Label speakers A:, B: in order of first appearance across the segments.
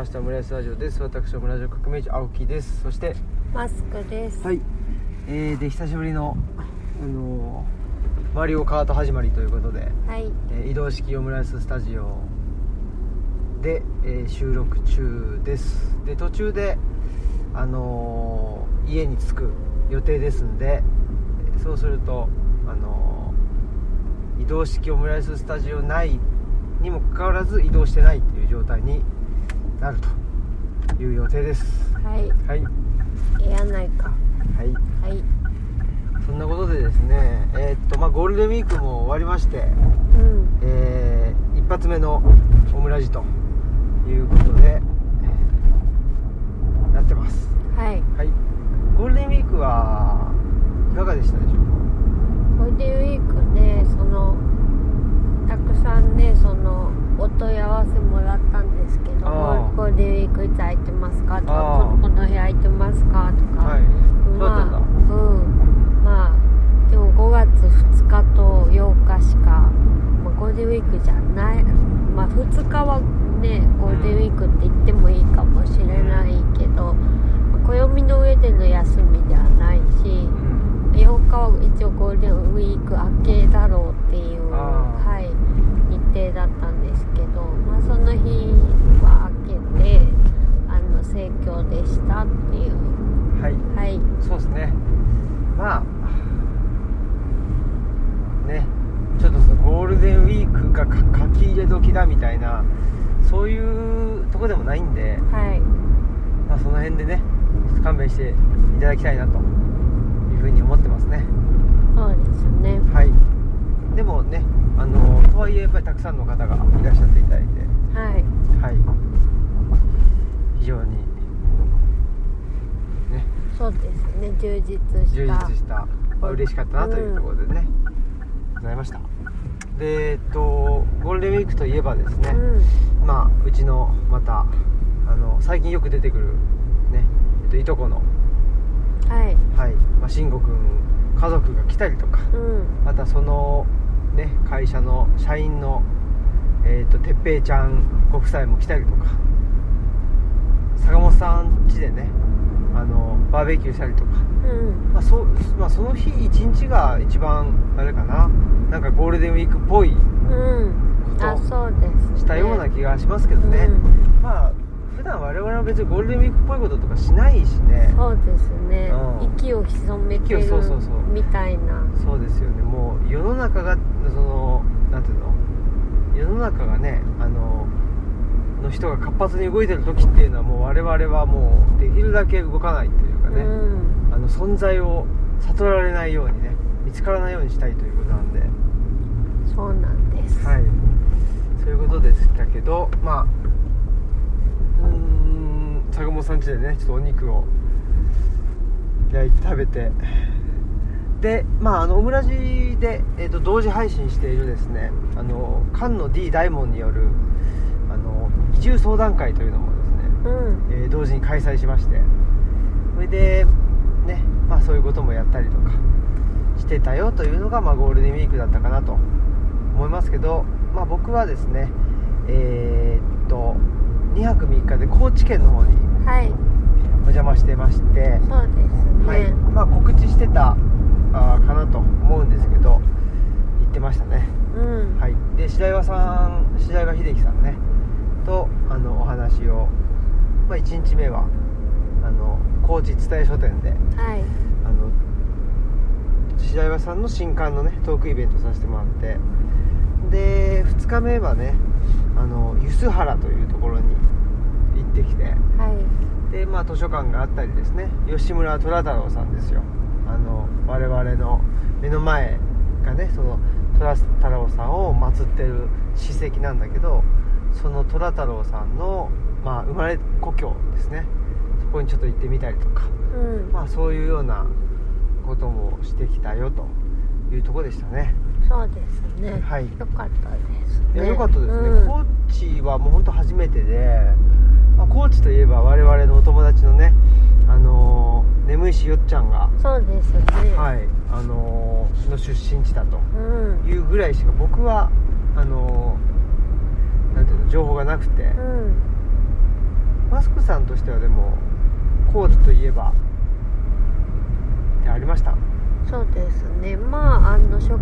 A: ました。オムライスラジオです。私オムラジオ革命児青木です。そして
B: マスクです。
A: はい。えー、で久しぶりのあのーマリオカート始まりということで、
B: はい。
A: えー移動式オムライススタジオで、えー収録中です。で途中であのー家に着く予定ですんでそうするとあのー移動式オムライススタジオ内にもかかわらず移動してないっていう状態になるという予定です
B: はい。
A: はい
B: やないか。
A: はい
B: はい。
A: そんなことでですねえーっとまあゴールデンウィークも終わりまして
B: うん。
A: えー一発目のオムラジということでなってます
B: はい。
A: はいゴールデンウィークはいかがでしたでしょう
B: ゴールデンウィークね、その。たくさんね、その。お問い合わせもらったんですけど。ゴールデンウィークいつ空いてますかとか、ここの部屋空いてますかとか。
A: はい
B: まあ、うん。まあ。でも5月2日と8日しか。まあ、ゴールデンウィークじゃない。まあ、2日はね、ゴールデンウィークって言ってもいいかもしれないけど。暦の上での休みではないし。
A: うん
B: 8日は一応ゴールデンウィーク明けだろうっていう、はい、日程だったんですけど、まあ、その日は明けてあの盛況でしたっていう。
A: はい。
B: はい。
A: そうですね。まあねちょっとさゴールデンウィークがか書き入れ時だみたいなそういうとこでもないんで、
B: はい。
A: まあ、その辺でね勘弁していただきたいなというふうに思ってますね。
B: そうですね。
A: はい。でもねあのとはいえやっぱりたくさんの方がいらっしゃっていただいて。
B: はい。
A: はい。非常にね。
B: そうですね。充実
A: 充
B: した。
A: 実した、まあ、嬉しかったなというところでね、ございました。でえっとゴールデンウィークといえばですね、
B: うん。
A: まあうちのまたあの最近よく出てくるね、えっと、いとこの。
B: はい。
A: はい、まあ、慎吾君家族が来たりとか。
B: うん。
A: またそのね会社の社員のえっ、と哲平ちゃんご夫妻も来たりとか坂本さん家でねあのバーベキューしたりとか
B: うん。
A: まあそまあ、その日一日が一番あれかな。なんかゴールデンウィークっぽい
B: うん。あそうです、ね、
A: したような気がしますけどね、
B: うん。
A: まあ普段我々は別にゴールデンウィークっぽいこととかしないしね。
B: そうですね、
A: うん。
B: 息を潜めてる
A: そうそうそう。
B: みたいな。
A: そうですよね。もう世の中がそのなんていうの？世の中がねあのの人が活発に動いてる時っていうのはもう我々はもうできるだけ動かないというかね、
B: うん。
A: あの存在を悟られないようにね見つからないようにしたいということなんで。
B: そうなんです、
A: はい。そういうことでしたけどまあ坂本さん家でねちょっとお肉を焼いて食べて。でまああのオムラジで、えー、と同時配信しているですねあの菅野 D 大門によるあの移住相談会というのもですね
B: うん。
A: えー同時に開催しまして。それでねまあそういうこともやったりとかしてたよというのが、まあ、ゴールデンウィークだったかなと思いますけど、まあ、僕はですねえーっと2泊3日で高知県の方に
B: はい。
A: お邪魔してまして、
B: そうですね、
A: はい。まあ、告知してたあーかなと思うんですけど行ってましたね。
B: うん。
A: はい、で白岩さん白岩秀樹さんね。とあのお話を、まあ、1日目はあの高知伝え書店で
B: はい。
A: あの白岩さんの新刊のねトークイベントさせてもらってで2日目はねあの梼原というところに行ってきて
B: はい。
A: でまあ図書館があったりですね。吉村虎太郎さんですよ。あの我々の目の前がねその虎太郎さんを祀ってる史跡なんだけどその虎太郎さんの、まあ、生まれ故郷ですね。そこにちょっと行ってみたりとか
B: うん、
A: まあそういうようなこともしてきたよというところでしたね
B: そうですね。
A: はい。
B: よかったですね。
A: いや良かったですね、
B: うん。
A: 高知はもう本当初めてで、まあ、高知といえば我々のお友達のねあのー眠いしよっちゃんが
B: そうですね。
A: はいあのーの出身地だと
B: うん。
A: いうぐらいしか僕はあのーなんていうの情報がなくて
B: うん。
A: マスクさんとしてはでも高知といえばってありました？
B: そうですね。まああの植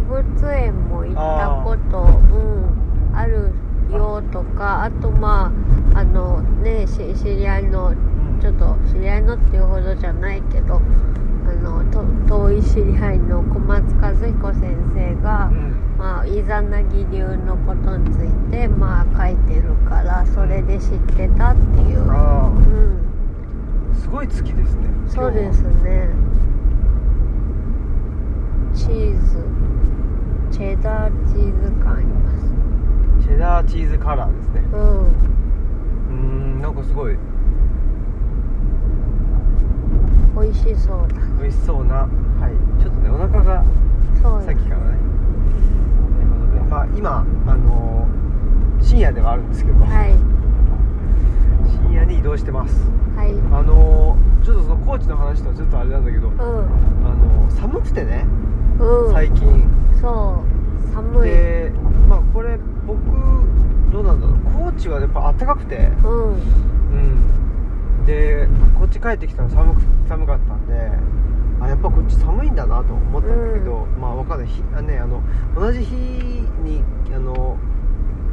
B: 物園も行ったことうんあるよとかあとまああのねし知り合いのちょっと知り合いのっていうほどじゃないけどあのと遠い知り合いの小松和彦先生が、
A: うん。
B: まあ、イザナギ流のことについて、まあ、書いてるからそれで知ってたっていう、う
A: あ
B: ん、
A: あすごい月ですね
B: そうですねチーズチェダーチーズ感あります。
A: チェダーチーズカラーですね。
B: うん。
A: うーんなんかすごい。
B: 美味しそうだ。
A: 美味しそうなはい。ちょっとねお腹が
B: そう
A: さっきからね。ということでまあ今あのー深夜ではあるんですけど、
B: はい。
A: 深夜に移動してます。
B: はい。
A: あのーちょっとその高知の話とはちょっとあれなんだけどあ
B: うん。
A: のー寒くてね
B: うん。
A: 最近、
B: そう寒い。
A: でまあこれ僕どうなんだろう。高知はやっぱ暖かくて。
B: うん。
A: うんでこっち帰ってきたら寒く寒かったんであやっぱこっち寒いんだなと思ったんだけど、まあわかんない。日あねあの同じ日にあの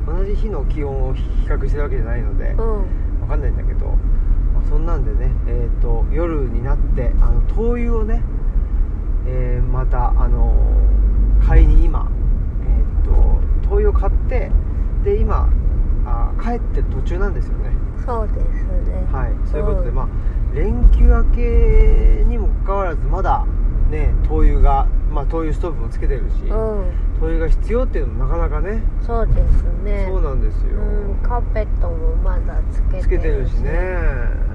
A: 同じ日の気温を比較してるわけじゃないので
B: うん。
A: わかんないんだけど、まあ、そんなんでねえっ、と夜になってあの灯油をね、えーまたあの買いに今えっ、と灯油を買ってで今あ帰ってる途中なんですよね。
B: そうですね。
A: はい、そういうことで、
B: ん
A: まあ連休明けにもかかわらずまだね灯油が、まあ、灯油ストーブもつけてるし、
B: うん。
A: 灯油が必要っていうのもなかなかね
B: そうですね。
A: そうなんですよ、
B: うん。カーペットもまだつけてるし
A: つけてるしね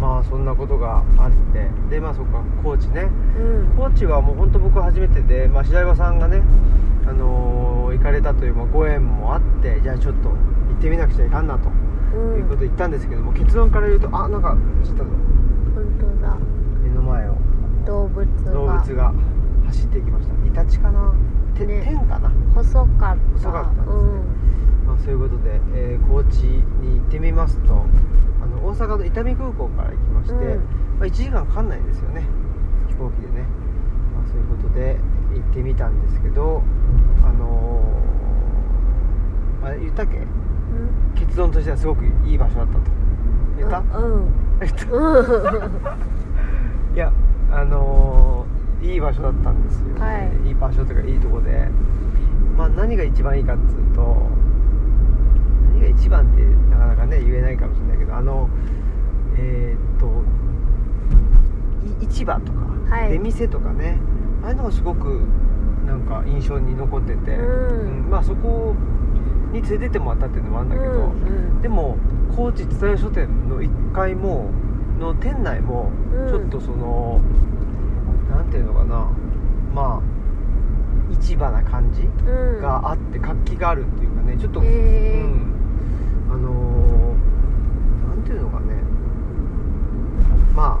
A: まあそんなことがあってでまあそっか高知ね。
B: うん。
A: 高知はもう本当僕初めてで、まあ、白岩さんがね、あのー行かれたという、まあ、ご縁もあってじゃあちょっと行ってみなくちゃいかんなと
B: うん。
A: いうことで言ったんですけども、結論から言うとあなんか知ったぞ。
B: 本当だ。
A: 目の前を。
B: 動物が。
A: 動物が走っていきました。イタチかな？て、
B: ね。
A: 天かな、
B: 細かった。
A: 細かったんですね。
B: うん。
A: まあ、そういうことで、えー高知に行ってみますと大阪の伊丹空港から行きまして、
B: うん。
A: まあ、1時間かかんないんですよね。飛行機でね、まあ、そういうことで行ってみたんですけどあのーあれ言ったっけ？
B: うん。
A: 結論としてはすごくいい場所だったと。言った、
B: うん。
A: 言った？
B: うん。
A: いやあのーいい場所だったんですよ、
B: はい。
A: いい場所というかいいとこで。まあ何が一番いいかっつうと何が一番ってなかなかね言えないかもしれないけどあのえーっとい市場とか、
B: はい。
A: 出店とかねああいうのがすごくなんか印象に残ってて、
B: うん。
A: まあそこに連れてってもらったっていうのもあるんだけど、
B: うん
A: でも高知蔦屋書店の1階もの店内も
B: うん。
A: ちょっとその、なんていうのかなまあ市場な感じ
B: うん。
A: があって活気があるっていうかねちょっと、
B: へー。
A: うんあのーなんていうのかね。まあ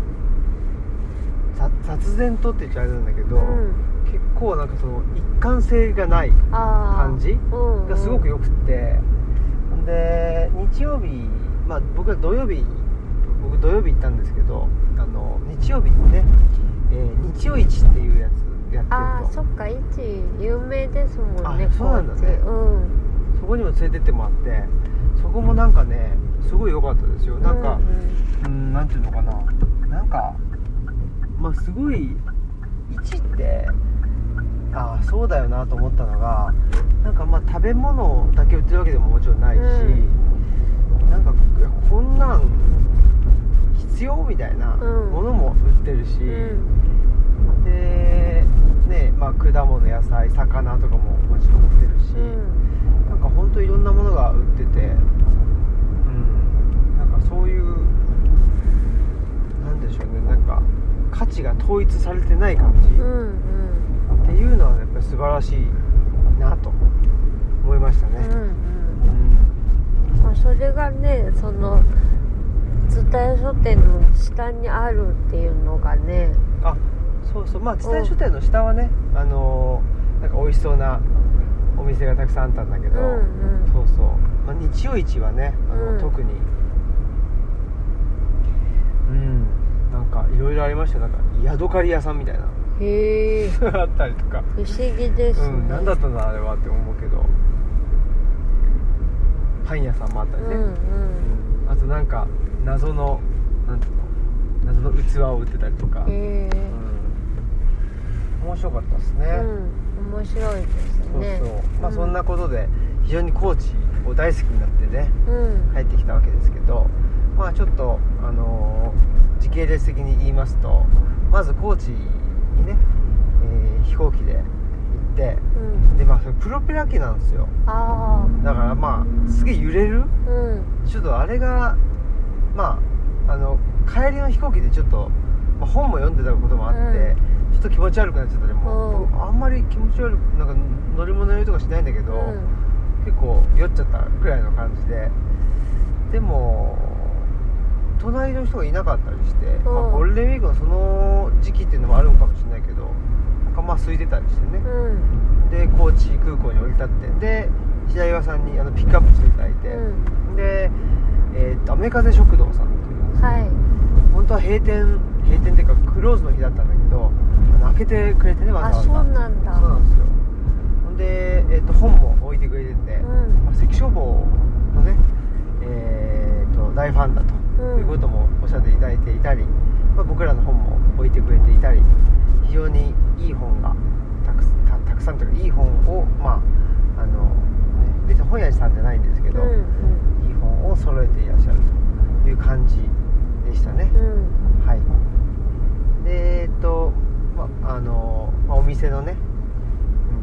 A: ざ雑然とって言っちゃあれなんだけど、
B: うん。
A: 結構なんかその一貫性がない感じ
B: うん
A: がすごく良くって。で日曜日まあ僕は土曜日僕土曜日行ったんですけどあの日曜日にね、えー日曜市っていうやつやってると。
B: あーそっか一有名ですもんね
A: あそうなんだねそこにも連れてってもらってそこもなんかねすごい良かったですよ。なんか
B: う
A: うん。なんていうのかな。なんかまあすごい市ってああそうだよなと思ったのがなんかまあ食べ物だけ売ってるわけでももちろんないし、なんかいやこんなん必要みたいな
B: うん。
A: ものも売ってるし、
B: んうん。
A: でねまあ果物野菜魚とかももちろん売ってるし、
B: うん。
A: なんか本当いろんなものが売っててうん。なんかそういうなんでしょうねなんか価値が統一されてない感じ、
B: うんうん。
A: っていうのはやっぱり素晴らしいなと思いましたね、
B: うんうん。
A: うん。
B: まあ、それがねその蔦屋書店の下にあるっていうのがね。
A: あそうそう。まあ蔦屋書店の下はね、あのーなんか美味しそうなお店がたくさんあったんだけど、
B: うんうん、
A: そうそう、まあ、日曜市はねあの、
B: うん、
A: 特に。うん。なんかいろいろありましたなんか宿刈り屋さんみたいな。
B: へえ
A: あったりとか。
B: 不思議です、ね、
A: うん、何だったんだあれはって思うけど。パン屋さんもあったりね、
B: うん、うん。
A: うん、あとなんか謎のなんていうの？謎の器を売ってたりとか、
B: へえ、
A: 面白かったですね、
B: うん面白いです
A: そう
B: ね
A: そう。まあそんなことで非常に高知を大好きになってね
B: うん。
A: 帰ってきたわけですけどまあちょっとあのー時系列的に言いますとまず高知にね、えー飛行機で行って
B: うん。
A: でまあそれプロペラ機なんですよ。
B: あ
A: だからまあすげえ揺れる。
B: あうん。
A: ちょっとあれがまああの帰りの飛行機でちょっと、まあ、本も読んでたこともあって、
B: うん
A: ちょっと気持ち悪くなっちゃったりも、
B: う。
A: あんまり気持ち悪くなんか乗り物酔いとかしないんだけど、
B: うん。
A: 結構酔っちゃったくらいの感じで。でも隣の人がいなかったりして、まあ、ゴールデンウィークのその時期っていうのもあるのかもしれないけどなんかまあ空いてたりしてね、
B: うん。
A: で高知空港に降り立ってで白岩さんにあのピックアップしていただいて、
B: うん。
A: で、えーっと雨風食堂さんっていう。
B: はい。
A: 本当は閉店閉店っていうかクローズの日だったんだけど開けてくれてねわざわざ。
B: あそうなんだ。
A: そうなんですよ。ほんで、えーっと本も置いてくれてて、
B: うん。
A: まあ、関書房のねえーっと大ファンだと
B: うん。
A: いうこともおっしゃっていただいていたり、まあ、僕らの本も置いてくれていたり非常にいい本がたくたたくさんというかいい本をまああの、ね、別に本屋さんじゃないんですけど、
B: うん
A: いい本を揃えていらっしゃるという感じでしたね、
B: うんうん。
A: はい。でえっと、まあの、まあお店のね、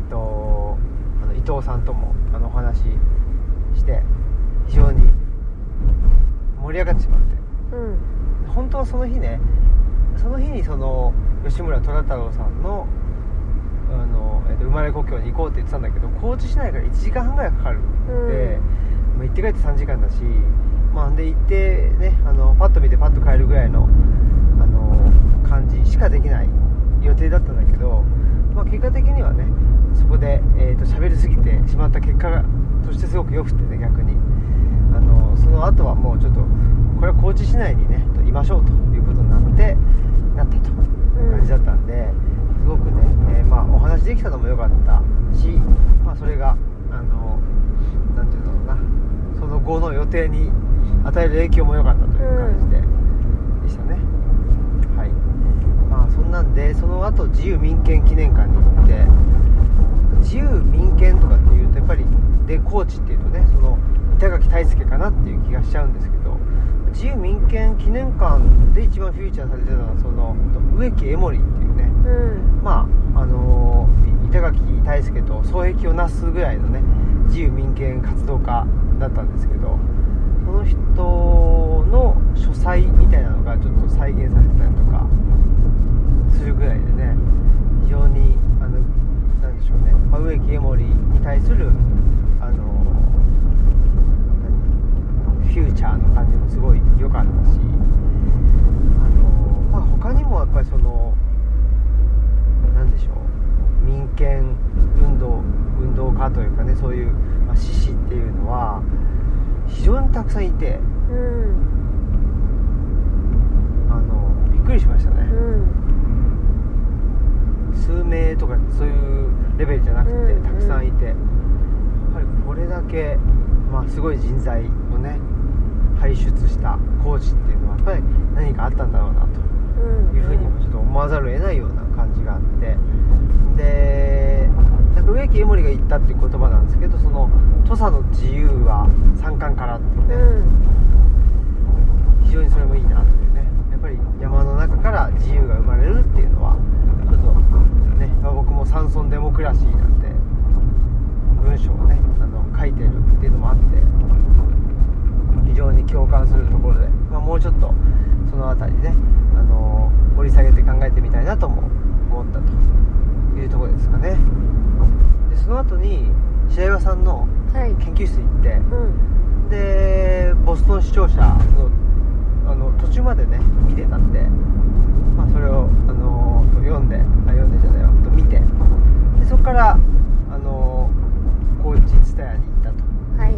A: うんと、あの伊藤さんともあのお話しして非常に盛り上がってしまって。
B: うん。
A: 本当はその日ねその日にその吉村虎太郎さんのあの、えっと生まれ故郷に行こうって言ってたんだけど高知市内から1時間半ぐらいかかるんで、まあ行って帰って3時間だしまあで行ってねあのパッと見てパッと帰るぐらいのあの感じしかできない予定だったんだけど、まあ、結果的にはねそこで、えー、と喋りすぎてしまった結果がとしてすごく良くてね逆に。あのその後はもうちょっとこれは高知市内にねいましょうということになってなったという感じだったんで、すごくね、えーまあ、お話できたのも良かったし、まあ、それがあのなんていうんだろうなその後の予定に与える影響も良かったという感じで、でしたねそんなんでその後自由民権記念館に行って自由民権とかっていうとやっぱりで高知っていうとねその板垣大輔かなっていう気がしちゃうんですけど自由民権記念館で一番フューチャーされてたのはその植木江森っていうね
B: うん。
A: まああのー板垣大輔と双璧をなすぐらいのね自由民権活動家だったんですけどその人の書斎みたいなのがちょっと再現されてたりとかするぐらいでね非常にあのなんでしょうね、まあ、植木江森に対するあの何フューチャーの感じもすごい良かったしあの、まあ、他にもやっぱりそのなんでしょう。民権運動運動家というかねそういう、まあ、志士っていうのは非常にたくさんいて
B: うん。
A: あのびっくりしましたね、
B: うん
A: 数名とかそういうレベルじゃなくて、
B: うん
A: たくさんいて。やっぱりこれだけ、まあ、すごい人材をね輩出したコーチっていうのはやっぱり何かあったんだろうなと。
B: うん
A: いうふうにもちょっと思わざるを得ないような感じがあって。でなんか植木江森が言ったっていう言葉なんですけどその土佐の自由は山間からって。ね、
B: うん
A: 非常にそれもいいなというねやっぱり山の中から自由が生まれるっていうのはちょっとね、まあ僕も山村デモクラシーなんて文章をねあの書いてるっていうのもあって非常に共感するところで、まあ、もうちょっとその辺りねあの掘り下げて考えてみたいなとも思ったというところですかねでその後に白岩さんの
B: はい
A: 研究室行って
B: うん。
A: でボストン視聴者のあの途中までね見てたんで、まあ、それを、あの読んであ読んでじゃないわと見てでそこから、あの高知蔦屋に行ったと。
B: はい。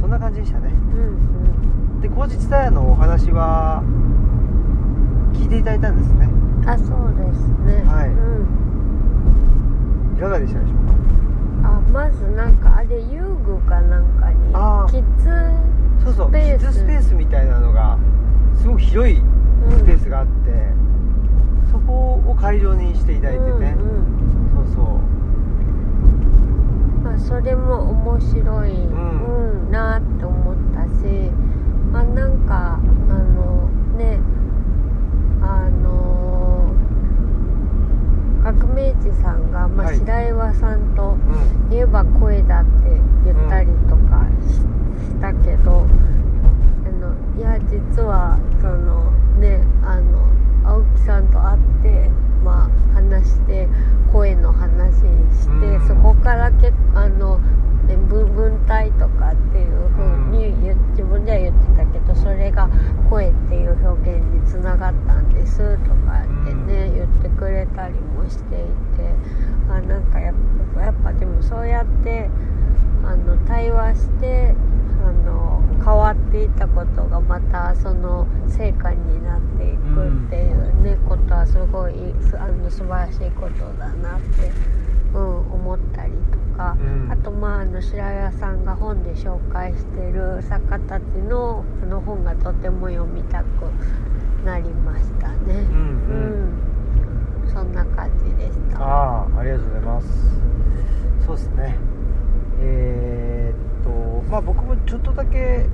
A: そんな感じでしたね。
B: うん
A: で高知蔦屋のお話は聞いてていただいたんですね。
B: あそうですね。
A: はい。
B: うん。
A: いかがでしたでしょう？
B: まずなんかあれ遊具かなんかに
A: あー。
B: キッズ
A: そうそう
B: スペース
A: キッズスペースみたいなのがすごく広い
B: うん。
A: スペースがあって、そこを会場にしていただいてね、
B: うんうん
A: そうそう。
B: まあ、それも面白い、
A: ん。
B: うんなって思ったし、まあ、なんかあのねあの革命児さんが、まあ
A: はい。
B: 白岩さんと
A: うん。
B: 言えば声だって言ったりとかし,、たけどあのいや実はそのねあの青木さんと会って、まあ、話して声の話して、
A: うん。
B: そこから結構あの、ね、分分体とかっていう風に自分では言ってたけどそれが声っていう表現につながったんですとかってしていてあなんかやっぱやっぱでもそうやってあの対話してあの変わっていったことがまたその成果になっていくっていうね、ことはすごいすあの素晴らしいことだなって、うん、思ったりとか、
A: うん。
B: あとまああの白岩さんが本で紹介してる作家たちのその本がとても読みたくなりましたね。
A: うん。
B: うんそんな感じでした。
A: ああありがとうございます。そうですね。えーっとまあ僕もちょっとだけ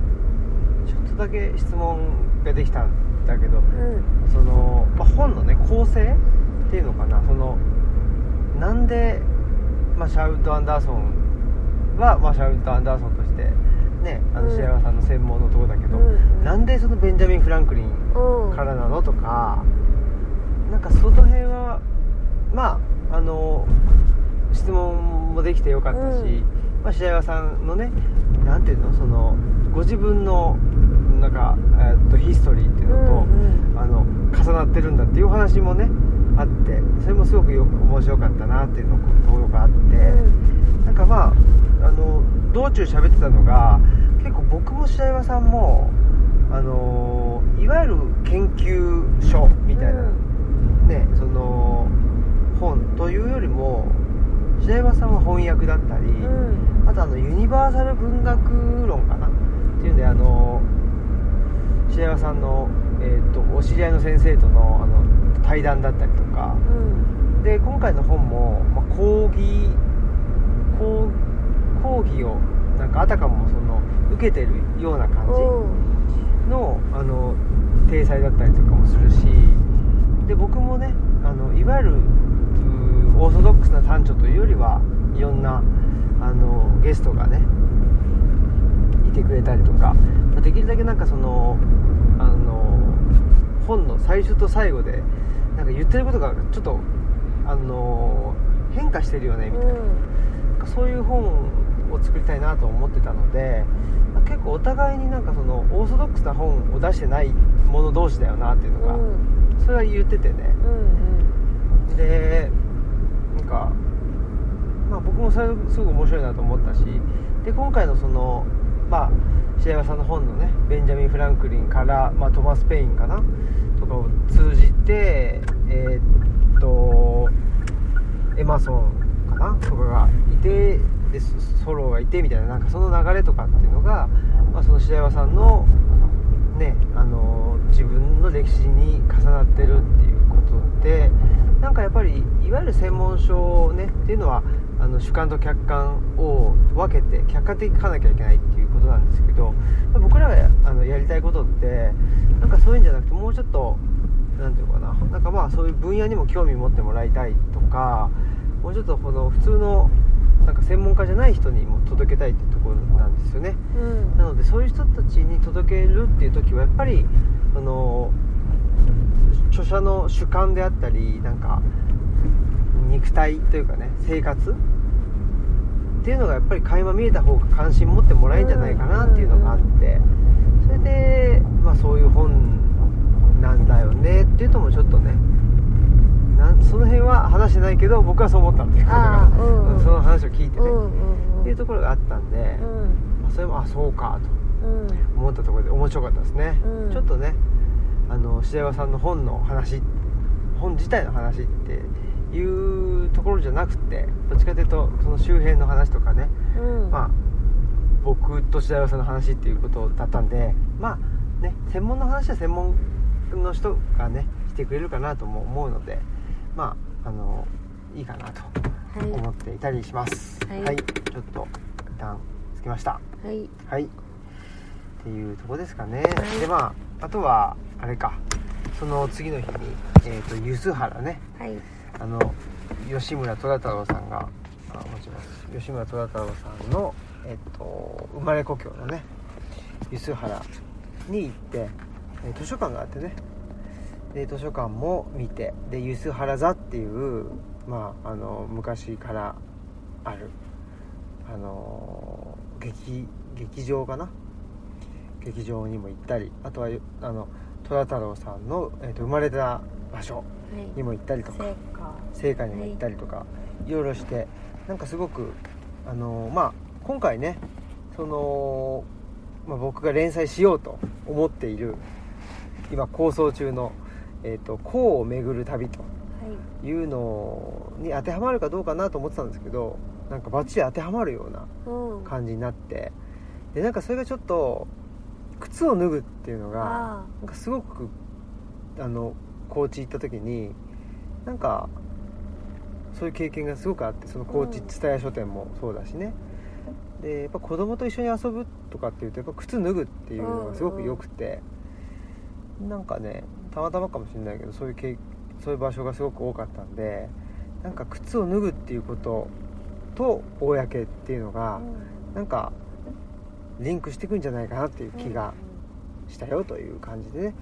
A: ちょっとだけ質問ができたんだけど
B: うん。
A: その、まあ、本のね構成っていうのかな。そのなんで、まあ、シャウト・アンダーソンは、まあ、シャウト・アンダーソンとしてねあの
B: うん。
A: 白山さんの専門のところだけど、
B: うん
A: なんでそのベンジャミン・フランクリン
B: うん
A: からなのとかなんかその辺はまああの質問もできてよかったし、
B: うん。
A: まあ、白岩さんのねなんていうのそのご自分のなんか、えーっとヒストリーっていうのと、
B: うん
A: あの重なってるんだっていうお話もねあってそれもすごくよ面白かったなっていうのところがあって、
B: うん。
A: なんかまああの道中喋ってたのが結構僕も白岩さんもあのいわゆる研究書みたいな、ねその本というよりも白岩さんは翻訳だったり、
B: うん。
A: あとあのユニバーサル文学論かな？っていうんであの白岩さんの、えー、とお知り合いの先生とのあの対談だったりとか。
B: うん。
A: で今回の本も、まあ、講義講講義をなんかあたかもその受けてるような感じのあの体裁だったりとかもするしで僕もねあのいわゆるオーソドックスな短調というよりはいろんなあのゲストがねいてくれたりとかまあできるだけなんかそのあの本の最初と最後でなんか言ってることがちょっとあの変化してるよねみたいな。なんかそういう本を作りたいなと思ってたので、まあ結構お互いになんかそのオーソドックスな本を出してない者同士だよなっていうのが、それは言っててね。でなんか、まあ、僕もそれすごく面白いなと思ったしで今回のそのまあ白岩さんの本のねベンジャミン・フランクリンから、まあ、トマス・ペインかなとかを通じてえーっとエマソンかなとかがいてでソローがいてみたいななんかその流れとかっていうのが、まあ、その白岩さんのねあの自分の歴史に重なってるっていうことでなんかやっぱりいわゆる専門書ねっていうのはあの主観と客観を分けて客観的に書かなきゃいけないっていうことなんですけど僕らがあのやりたいことってなんかそういうんじゃなくてもうちょっとなんていうかななんかまあそういう分野にも興味持ってもらいたいとかもうちょっとこの普通のなんか専門家じゃない人にも届けたいってところなんですよね。
B: うん。
A: なのでそういう人たちに届けるっていう時はやっぱりその著者の主観であったりなんか肉体というかね生活っていうのがやっぱり垣間見えた方が関心持ってもらえるんじゃないかなっていうのがあってそれで、まあ、そういう本なんだよねっていうのもちょっとねなんその辺は話してないけど僕はそう思ったっていうことが
B: あーうん。
A: うんその話を聞いてね、
B: うんうん
A: っていうところがあったんで、
B: うん。
A: まあそれもあそうかと
B: うん。
A: 思ったところで面白かったですね、
B: うん。
A: ちょっとねあの白岩さんの本の話本自体の話っていうところじゃなくてどっちかというとその周辺の話とかね、
B: うん。
A: まあ僕と白岩さんの話っていうことだったんでまあね専門の話は専門の人がねしてくれるかなとも思うのでまああのいいかなと
B: はい。
A: 思っていたりします。
B: はい。
A: ちょっと一旦つけました。
B: はい。
A: はい。っていうとこですかね、
B: はい。
A: でまああとはあれか。その次の日にえっ、と梼原ね。
B: はい。
A: あの吉村虎太郎さんがあもちろん吉村虎太郎さんの、えっと、生まれ故郷のね梼原に行ってえ図書館があってねで図書館も見てで梼原座っていう、まあ、あの昔からあるあの劇劇場かな？劇場にも行ったりあとはあの虎太郎さんの、えっと生まれた場所
B: はい。
A: にも行ったりとか
B: 成果
A: 聖火にも行ったりとか、い、ろいろしてなんかすごくあのーまあ今回ねその、まあ、僕が連載しようと思っている今構想中の「えー、と甲を巡る旅」と
B: はい。
A: いうのに当てはまるかどうかなと思ってたんですけどなんかバッチリ当てはまるような
B: うん。
A: 感じになってでなんかそれがちょっと靴を脱ぐっていうのが
B: あ。
A: なんかすごくあの高知行った時になんかそういう経験がすごくあってその高知
B: うん。
A: 蔦屋書店もそうだしね、でやっぱ子供と一緒に遊ぶとかっていうとやっぱ靴脱ぐっていうのがすごく良くて、なんかねたまたまかもしれないけどそういう経そういう場所がすごく多かったんでなんか靴を脱ぐっていうことと公っていうの
B: あ
A: が
B: うん。
A: なんかリンクしていくんじゃないかなっていう気がしたよという感じでね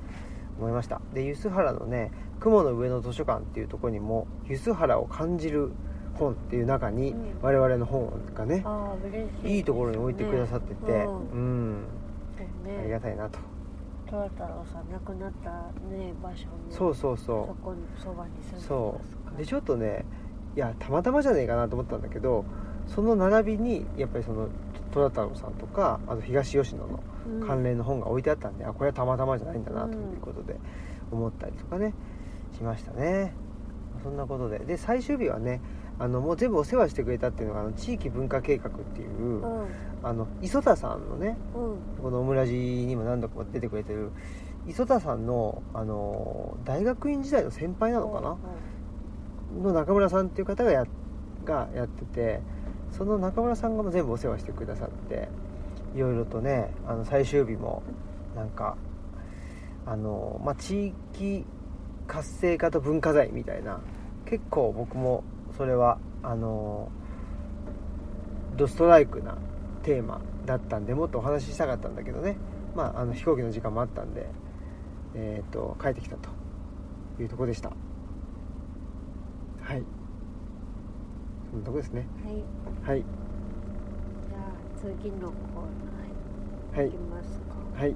A: 思いました。で梼原のね雲の上の図書館っていうところにも梼原を感じる本っていう中に
B: うん。
A: 我々の本がね
B: い
A: いいところに置いてくださってて
B: ね
A: うん。
B: ね。
A: ありがたいなと
B: 虎太郎さん亡くなったね場所の
A: そうそう
B: そ
A: そ
B: こにそばに住んでます
A: うそう。でちょっとねいやたまたまじゃねえかなと思ったんだけどその並びにやっぱりその虎太郎さんとかあと東吉野の
B: うん。
A: 関連の本が置いてあったんで、あこれはたまたまじゃないんだなということで思ったりとかねしましたね。そんなことで。で最終日はねあのもう全部お世話してくれたっていうのがあの地域文化計画っていう、
B: うん。
A: あの磯田さんのね
B: うん。
A: このオムラジにも何度か出てくれてる磯田さんのあの大学院時代の先輩なのかな、の中村さんっていう方がやがやっててその中村さんが全部お世話してくださっていろいろとねあの最終日もなんかあの、まあ、地域活性化と文化財みたいな結構僕もそれはあのドストライクなテーマだったんでもっとお話ししたかったんだけどね、まあ、あの飛行機の時間もあったんで、えー、と帰ってきたというところでした。はい。そんなとこですね。
B: はい。
A: はい。
B: じゃあ次のコーナー
A: はい
B: いきますか。
A: はい。
B: はい。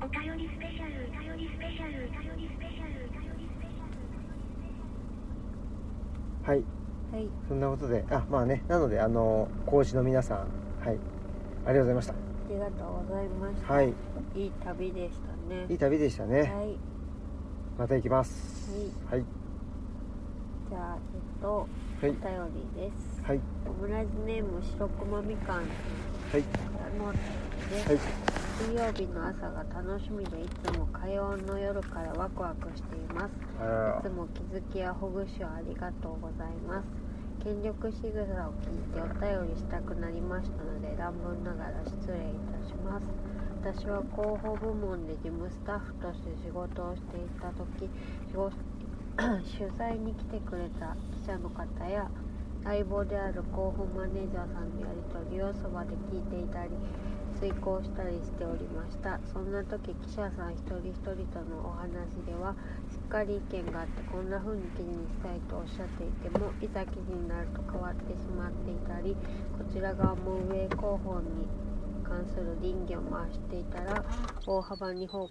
C: お便りスペシャル、お便りスペシャル、お便りスペシャル、お便りスペシャル。
A: はい。
B: はい。
A: そんなことで。あまあね。なのであの講師の皆さん。はい。ありがとうございました。
B: ありがとうございました。
A: はい。
B: いい旅でしたね。
A: いい旅でしたね、
B: はい。
A: また行きます。はい。
B: じゃあえっと
A: はい。
B: お便りです。
A: はい。
B: オムライスネーム白熊みかん。
A: はい。
B: からのです、
A: はい
B: 水曜日の朝が楽しみでいつも火曜の夜からワクワクしています。いつも気づきやほぐしをありがとうございます。権力仕草を聞いてお便りしたくなりましたので乱文ながら失礼いたします。私は広報部門で事務スタッフとして仕事をしていた時 取材に来てくれた記者の方や相棒である広報マネージャーさんのやり取りをそばで聞いていたり遂行したりしておりました。そんな時記者さん一人一人とのお話ではしっかり意見があってこんな風に記事にしたいとおっしゃっていてもいざ記事になると変わってしまっていたりこちら側も運営広報に関する倫理を回していたら大幅に方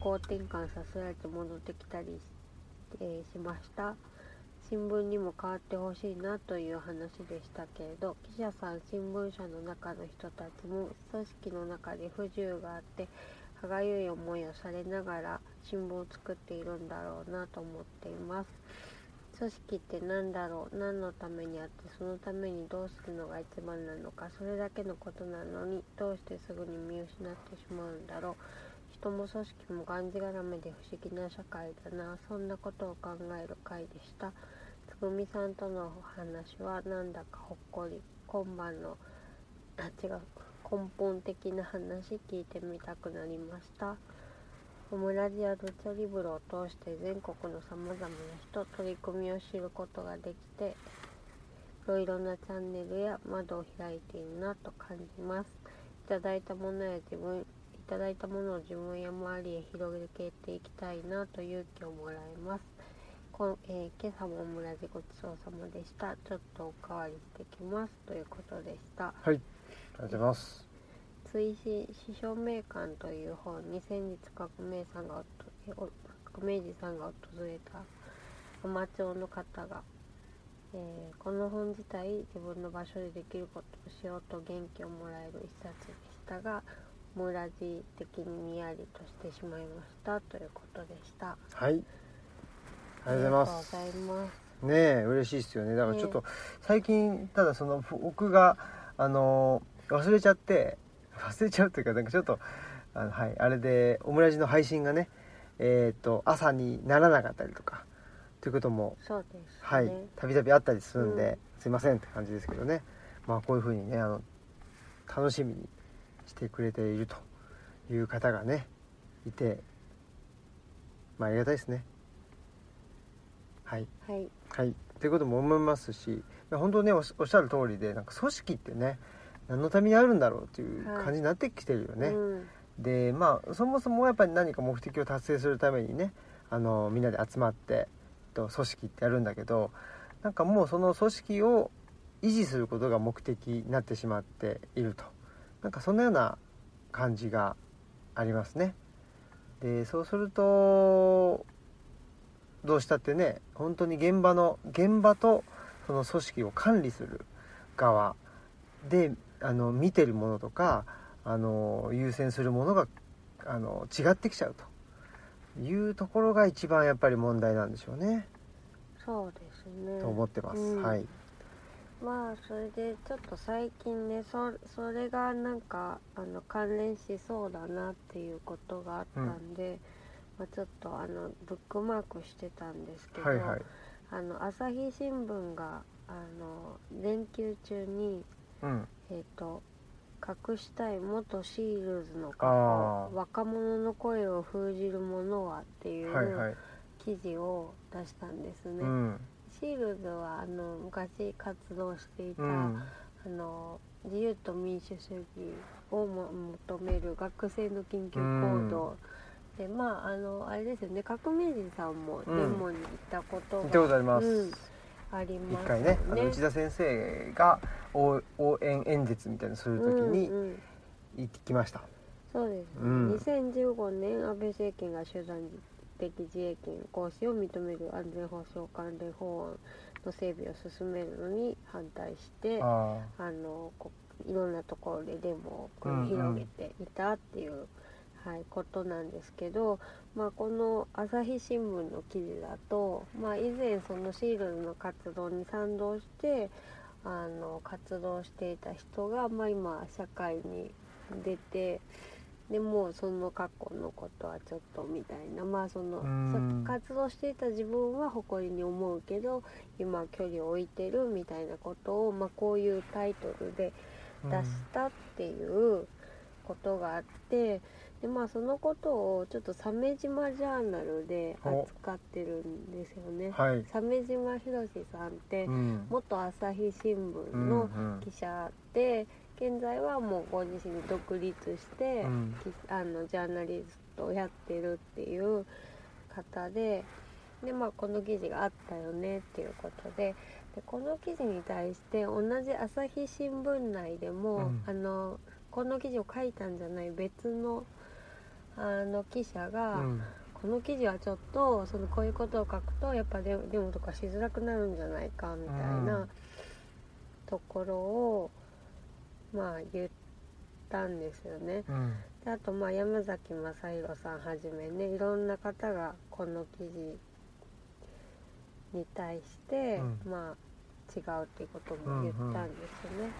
B: 向転換させられて戻ってきたりし,、えしました。新聞にも変わってほしいなという話でしたけれど記者さん新聞社の中の人たちも組織の中で不自由があって歯がゆい思いをされながら新聞を作っているんだろうなと思っています。組織って何だろう？何のためにあってそのためにどうするのが一番なのかそれだけのことなのにどうしてすぐに見失ってしまうんだろう？人も組織もがんじがらめで不思議な社会だなそんなことを考える回でした。つぐみさんとのお話はなんだかほっこり今晩のあ違う根本的な話聞いてみたくなりました。オムラジやルチャリブロを通して全国のさまざまな人取り組みを知ることができていろいろなチャンネルや窓を開いているなと感じます。いただいたものや自分いただいたものを自分や周りへ広げていきたいなと勇気をもらいます。こん、えー今朝もオムラジごちそうさまでした。ちょっとおかわりしてきます。ということでした。
A: はい。ありがとうございます。
B: 追試師匠名館という本に先日革命さんがお革命児さんが訪れた海士町の方が、えーこの本自体自分の場所でできることをしようと元気をもらえる一冊でしたが村地的ににやりとしてしまいました。ということでした。
A: はいありがとうございます。ねえ嬉しいですよね。だからちょっと最近ただその僕があの忘れちゃって忘れちゃうっていうかなんかちょっとあのはいあれでオムラジの配信がねえっ、と朝にならなかったりとかということも
B: そうですね。
A: はいたびたびあったりするんで、
B: うん。
A: すいませんって感じですけどね。まあこういうふうにねあの楽しみにしてくれているという方がねいてまあありがたいですねはい。
B: はい。
A: はい。ということも思いますし本当ねおっしゃる通りでなんか組織ってね何のためにあるんだろうっていう感じになってきてるよね、
B: うん。
A: でまあそもそもやっぱり何か目的を達成するためにねあのみんなで集まってと組織ってやるんだけどなんかもうその組織を維持することが目的になってしまっていると。なんかそんなような感じがありますね。でそうするとどうしたってね本当に現場の現場とその組織を管理する側であの見てるものとかあの優先するものがあの違ってきちゃうと。いうところが一番やっぱり問題なんでしょうね、
B: そうですね。
A: と思ってます、
B: うん。
A: はい。
B: まあそれでちょっと最近ねそそれがなんかあの関連しそうだなっていうことがあったんで、まあ、ちょっとあのブックマークしてたんですけど、
A: はいはい。
B: あの朝日新聞があの連休中に
A: うん。
B: えっ、と隠したい元シールズの過
A: あ
B: 去若者の声を封じるものはっていう
A: はいはい。
B: 記事を出したんですね。
A: うん。
B: シールズはあの昔活動していた、
A: うん。
B: あの自由と民主主義をも求める学生の緊急行動、でまああのあれですよね。革命児さんもデモに行ったことが、
A: 見たことあります、
B: うん。あります
A: 一回ね。あの内田先生が応応援演説みたいなのする時に
B: うんうん。
A: 行ってきました、
B: そうですね、
A: うん。
B: 2015年安倍政権が集団的自衛権行使を認める安全保障関連法案の整備を進めるのに反対して
A: あ
B: あ。のこいろんなところでデモを繰り広げていたっていう、はい、ことなんですけど、まあ、この朝日新聞の記事だと、まあ、以前そのシールズの活動に賛同してあの活動していた人が、まあ、今社会に出てでもうその過去のことはちょっとみたいなまあその活動していた自分は誇りに思うけど今距離を置いてるみたいなことを、まあ、こういうタイトルで
A: あ
B: 出したっていうことがあってでまあそのことをちょっと鮫島ジャーナルで扱ってるんですよね。
A: はい、
B: 鮫島博さんって
A: うん。
B: 元朝日新聞
A: うん
B: の
A: うん。
B: 記者で現在はもうご自身で独立して、
A: うん。
B: きあのジャーナリストをやってるっていう方でで、まあ、この記事があったよねっていうことででこの記事に対して同じ朝日新聞内でも、
A: うん。
B: あのこの記事を書いたんじゃない別のあの記者が、
A: うん。
B: この記事はちょっとそのこういうことを書くとやっぱデデモとかしづらくなるんじゃないかみたい
A: うん。
B: なところをまあ言ったんですよね。
A: うん。
B: であとまあ山崎正弘さんはじめねいろんな方がこの記事に対して、
A: うん。
B: まあ違うっていうことも言ったんですよね。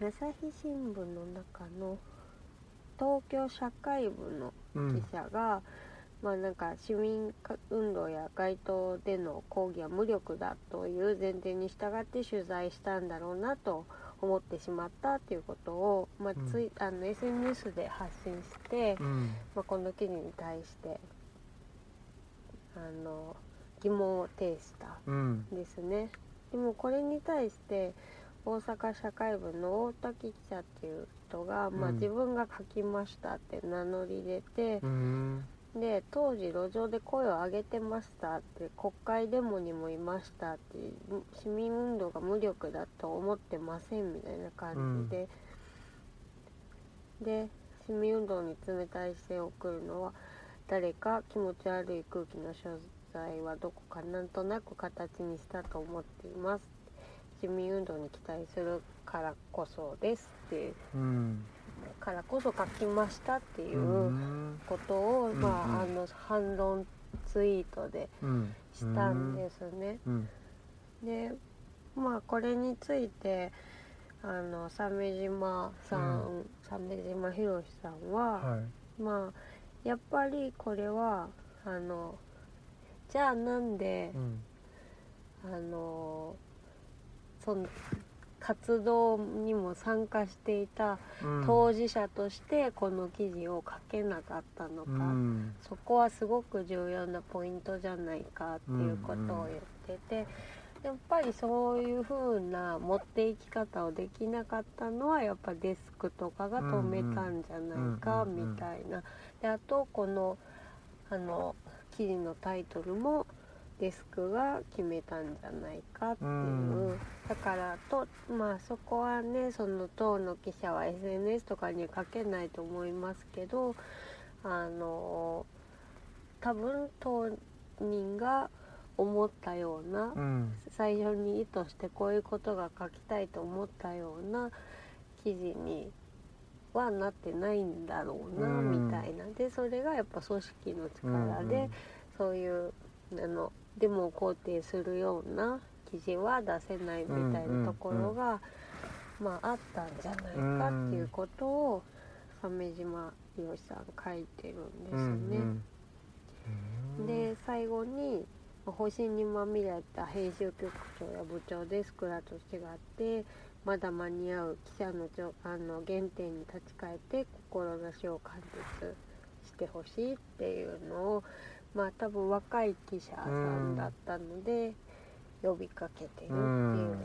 B: えっと朝日新聞の中の東京社会部の
A: うん
B: 記者が、まあなんか市民運動や街頭での抗議は無力だという前提に従って取材したんだろうなと思ってしまったっていうことを、まあツイあの SNS で発信して、
A: うん。
B: まあ、この記事に対してあの疑問を呈した
A: うん
B: んですね。でもこれに対して大阪社会部の大滝記者っていう人が、まあ、
A: うん
B: 自分が書きましたって名乗り出て
A: う、ん。
B: で当時路上で声を上げてましたって国会デモにもいましたって市民運動が無力だと思ってませんみたいな感じで、で市民運動に冷たい視線を送るのは誰か気持ち悪い空気の所在はどこかなんとなく形にしたと思っています市民運動に期待するからこそですっていう。
A: うん。
B: からこそ書きましたっていうう。
A: ん
B: ことを、
A: うん
B: まあ、あ
A: うん
B: の反論ツイートで
A: うん
B: したんですね。
A: うん。
B: でまあこれについてあの鮫島さん、鮫島博さんは、
A: はい。
B: まあやっぱりこれはあのじゃあなんで
A: う、ん。
B: あのその活動にも参加していた
A: うん
B: 当事者としてこの記事を書けなかったのか。
A: うん
B: そこはすごく重要なポイントじゃないかっていうことを言ってて、やっぱりそういう風な持っていき方をできなかったのはやっぱデスクとかが止めたんじゃないかみたいな。であとこのあの記事のタイトルもデスクが決めたんじゃないかっていう、
A: うん。
B: だからとまあそこはねその党の記者は SNS とかには書けないと思いますけどあの多分当人が思ったような、
A: うん。
B: 最初に意図してこういうことが書きたいと思ったような記事にはなってないんだろうな、
A: うん。
B: みたいな。でそれがやっぱ組織の力で、そういうあのデモを肯定するような記事は出せないみたいなところが、まああったんじゃないかっていうことを鮫島博さん書いてるんですよね。
A: うんうん。
B: で最後にまあ星にまみれた編集局長や部長デスクらと違ってまだ間に合う記者のちょあの原点に立ち返って志を貫徹してほしいっていうのをまあ多分若い記者さんだったので呼びかけてるっていう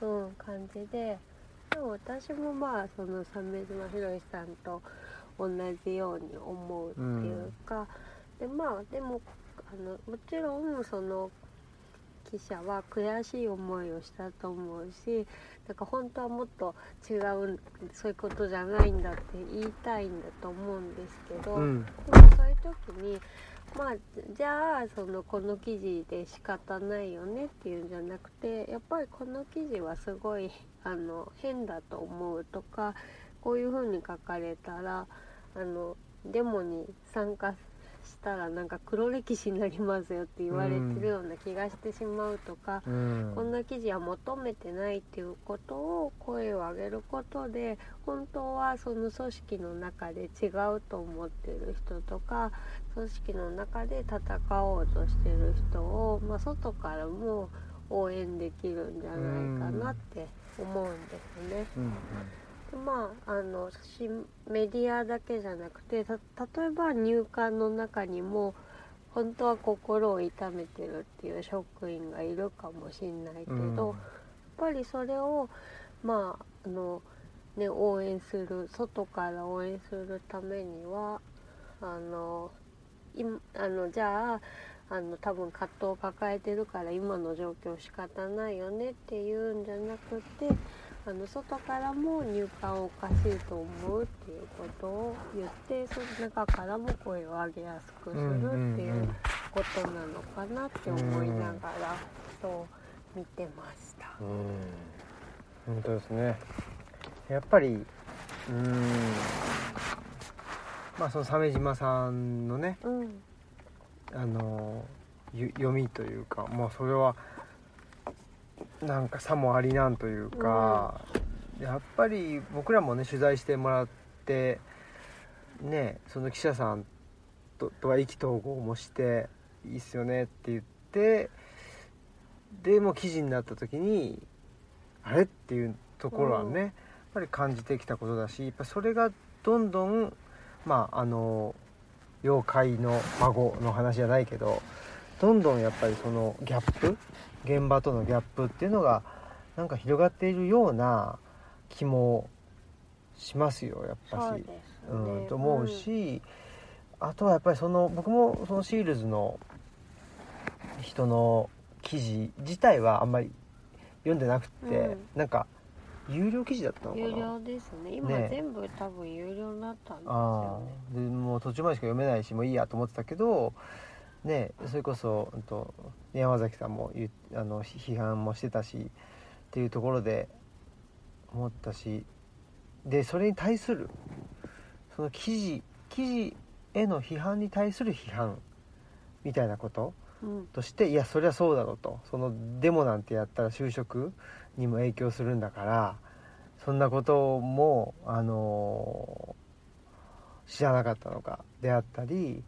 B: う、うん感じででも私もまあその鮫島博さんと同じように思うっていうか、でまあでもあのもちろんその記者は悔しい思いをしたと思うしなんか本当はもっと違うそういうことじゃないんだって言いたいんだと思うんですけど、
A: うん。
B: でもそういう時にまあじゃあそのこの記事で仕方ないよねっていうんじゃなくてやっぱりこの記事はすごいあの変だと思うとかこういう風に書かれたらあのデモに参加したらなんか黒歴史になりますよって言われてるような気がしてしまうとか、
A: うん。
B: こんな記事は求めてないっていうことを声を上げることで本当はその組織の中で違うと思ってる人とか組織の中で戦おうとしてる人を、まあ、外からも応援できるんじゃないかなって思うんですね。
A: う
B: まああのしメディアだけじゃなくてた例えば入管の中にも本当は心を痛めてるっていう職員がいるかもしれないけど、
A: うん
B: やっぱりそれをまああの、ね、応援する外から応援するためにはあのいあのじゃああの多分葛藤を抱えてるから今の状況仕方ないよねっていうんじゃなくてあの外からも入管おかしいと思うっていうことを言ってその中からも声を上げやすくするっていうことなのかなって思いながらそう見てました。
A: うん。本当ですね。やっぱりうん。まあその鮫島さんのね
B: うん。
A: あのゆ読みというかもうそれはなんかさもありなんというか、やっぱり僕らもね取材してもらってねその記者さんととは意気投合もしていいっすよねって言ってでもう記事になった時にあれっていうところはね、
B: うん。
A: やっぱり感じてきたことだしやっぱそれがどんどんまああの妖怪の孫の話じゃないけどどんどんやっぱりそのギャップ？現場とのギャップっていうのがなんか広がっているような気もしますよやっぱし。
B: そうね。
A: うん、と思うし、あとはやっぱりその僕もそのシールズの人の記事自体はあんまり読んでなくて、
B: うん。
A: なんか有料記事だったのかな？
B: 有料ですね。今
A: ね。
B: 全部多分有料になったんです
A: あ
B: よ
A: あ
B: ね
A: でもう途中までしか読めないしもういいやと思ってたけどねそれこそ、うん、と山崎さんもあの批判もしてたしっていうところで思ったしでそれに対するその記事記事への批判に対する批判みたいなこと？
B: うん。
A: としていやそりゃそうだろうと。そのデモなんてやったら就職にも影響するんだからそんなこともあの知らなかったのかであったり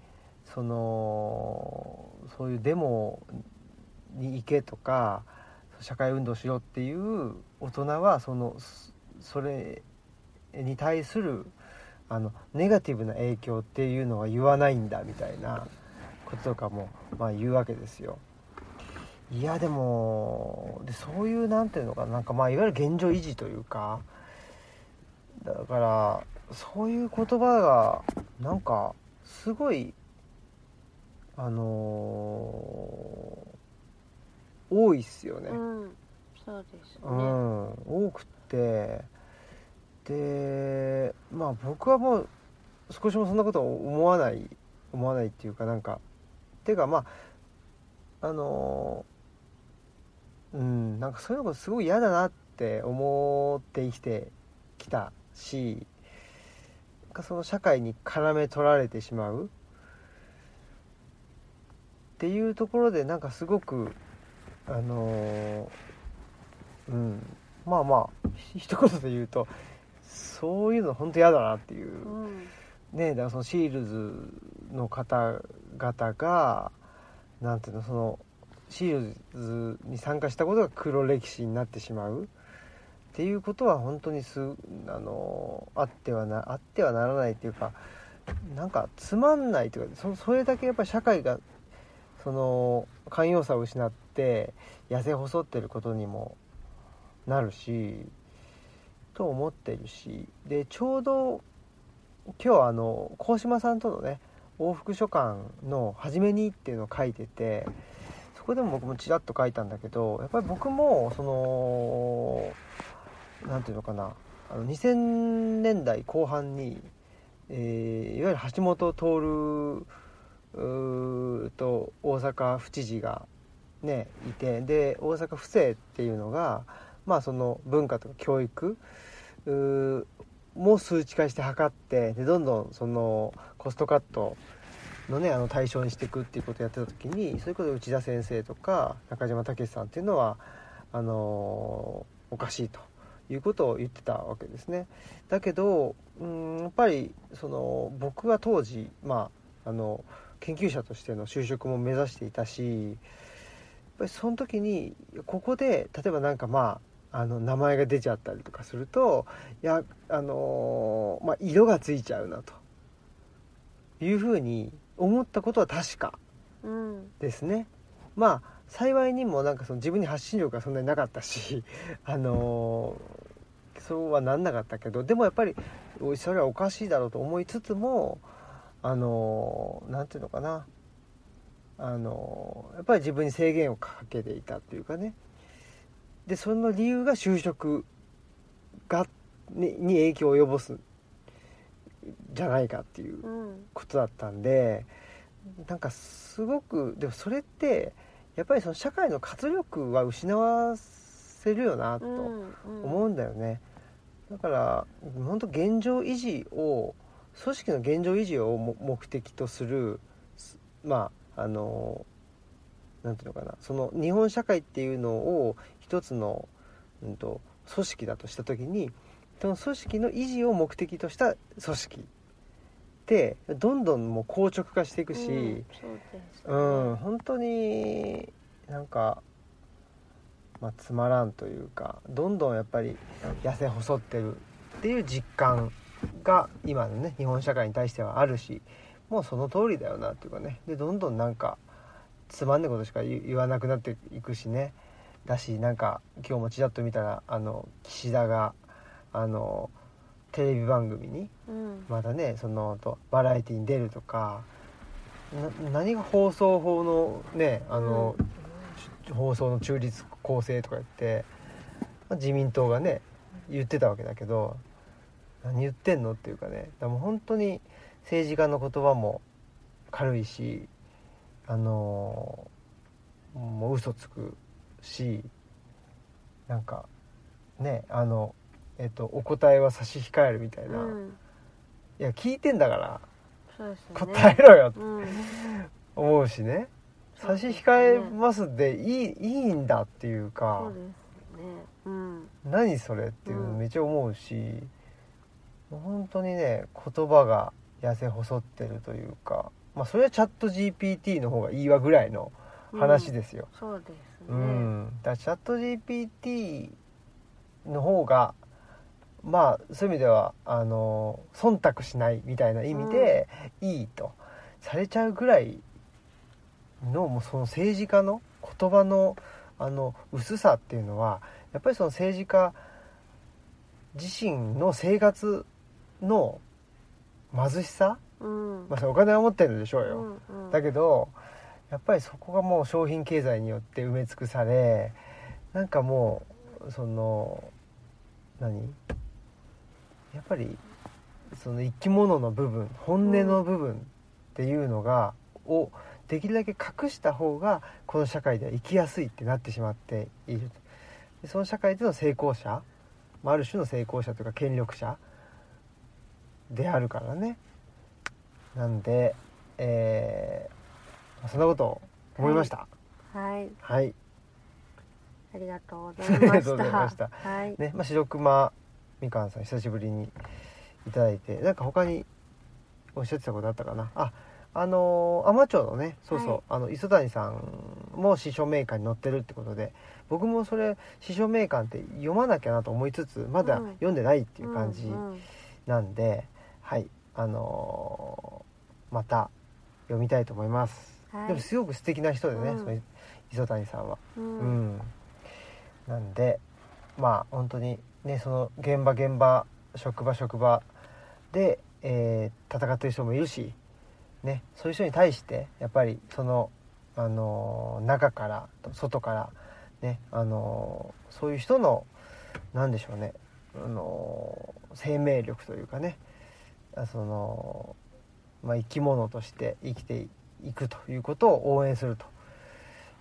A: そのそういうデモに行けとか社会運動しろっていう大人はそのそれに対するあのネガティブな影響っていうのは言わないんだみたいなこととかも、まあ、言うわけですよ。いやでもでそういうなんていうのかななんかまあいわゆる現状維持というかだからそういう言葉がなんかすごいあのー多いっすよね。
B: うんそうですね
A: うん、多くてでまあ僕はもう少しもそんなことを思わない思わないっていうかなんかていうかまああのうん。なんかそういうのがすごい嫌だなって思って生きてきたしなんかその社会に絡め取られてしまう。っていうところでなんかすごくあのうん。まあまあひ 一言で言うとそういうの本当嫌だなっていう、
B: うん。
A: ねだからそのシールズの方々がなんていうのそのシリーズに参加したことが黒歴史になってしまう。っていうことは本当にすあのあってはなあってはならないっていうかなんかつまんないというかそそれだけやっぱり社会がその寛容さを失って痩せ細ってることにもなるしと思ってるしでちょうど今日あの鴻島さんとのね往復書簡の「初めに」っていうのを書いててこでも僕もちらっと書いたんだけどやっぱり僕もそのなんていうのかなあの2000年代後半に、えーいわゆる橋本徹と大阪府知事がねいてで大阪府政っていうのがまあその文化とか教育も数値化して測ってでどんどんそのコストカットのねあの対象にしていくっていうことをやってた時にそういうことで内田先生とか中島武さんっていうのはあのおかしいということを言ってたわけですね。だけどうんやっぱりその僕は当時まああの研究者としての就職も目指していたしやっぱりその時にここで例えばなんかまああの名前が出ちゃったりとかするといやあのまあ、色がついちゃうなというふうに思ったことは確か
B: うん。
A: ですね。まあ幸いにもなんかその自分に発信力がそんなになかったし あのーそうはなんなかったけどでもやっぱりそれはおかしいだろうと思いつつもあのーなんていうのかな。あのーやっぱり自分に制限をかけていたっていうかね。でその理由が就職がにに影響を及ぼすじゃないかっていう
B: うん
A: ことだったんでなんかすごくでもそれってやっぱりその社会の活力は失わせるよなと
B: うん
A: 思うんだよね。だから本当現状維持を組織の現状維持をも目的とするすまああのなんていうのかなその日本社会っていうのを一つの、うん、と組織だとした時にその組織の維持を目的とした組織ってどんどんもう硬直化していくし、
B: うんそうですね。
A: うん、本当になんか、まあ、つまらんというかどんどんやっぱり痩せ細ってるっていう実感が今のね日本社会に対してはあるしもうその通りだよなっていうかね。でどんどんなんかつまんないことしか言言わなくなっていくしね。だしなんか今日もちらっと見たらあの岸田があのテレビ番組に
B: うん。
A: またねそのとバラエティに出るとかな何が放送法のねあの、ち放送の中立公正とか言って、まあ自民党がね言ってたわけだけど何言ってんのっていうかねだからもう本当に政治家の言葉も軽いしあのもう嘘つくしなんかねあのえっとお答えは差し控えるみたいな、
B: うん。
A: いや聞いてんだから。
B: ね。
A: 答えろよって。
B: うん。
A: 思うしね。差し控えますでいいいいんだっていうか。何それっていうの
B: うん。
A: めっちゃ思うし、もう本当にね言葉が痩せ細ってるというか。まあそれはチャット GPT の方がいいわぐらいの話ですよ、
B: そうですね。
A: うん。だチャット GPT の方がまあそういう意味ではあの忖度しないみたいな意味でいいとされちゃうぐらいのもうその政治家の言葉のあの薄さっていうのはやっぱりその政治家自身の生活の貧しさ、
B: うん。
A: まあ、お金は持ってるんでしょうよ、
B: うんうん。
A: だけどやっぱりそこがもう商品経済によって埋め尽くされなんかもうその何？やっぱりその生き物の部分本音の部分っていうのが、をできるだけ隠した方がこの社会では生きやすいってなってしまっている。でその社会での成功者まあある種の成功者というか権力者であるからね。なんでえーそんなことを思いました。
B: はい。
A: はい、
B: ありがとうございました。
A: ありがとうございました。
B: はい。
A: ねまあ白熊みかんさん久しぶりにいただいて。なんか他におっしゃってたことあったかな？ああのー海士町のねそうそう、
B: はい。
A: あの磯谷さんも詩書名鑑に載ってるってことで僕もそれ詩書名鑑って読まなきゃなと思いつつまだ
B: うん
A: 読んでないっていう感じ
B: うんうん。
A: なんで、はいあのーまた読みたいと思います、
B: はい。
A: でもすごく素敵な人でね、
B: うん。
A: その磯谷さんは。
B: う
A: うんん、なんでまあ本当にねその現場現場職場職場で、えー戦ってる人もいるし、ね、そういう人に対してやっぱりその、あのー中から外から、ねあのーそういう人のなんでしょうね、あの生命力というかねその、まあ、生き物として生きていくということを応援すると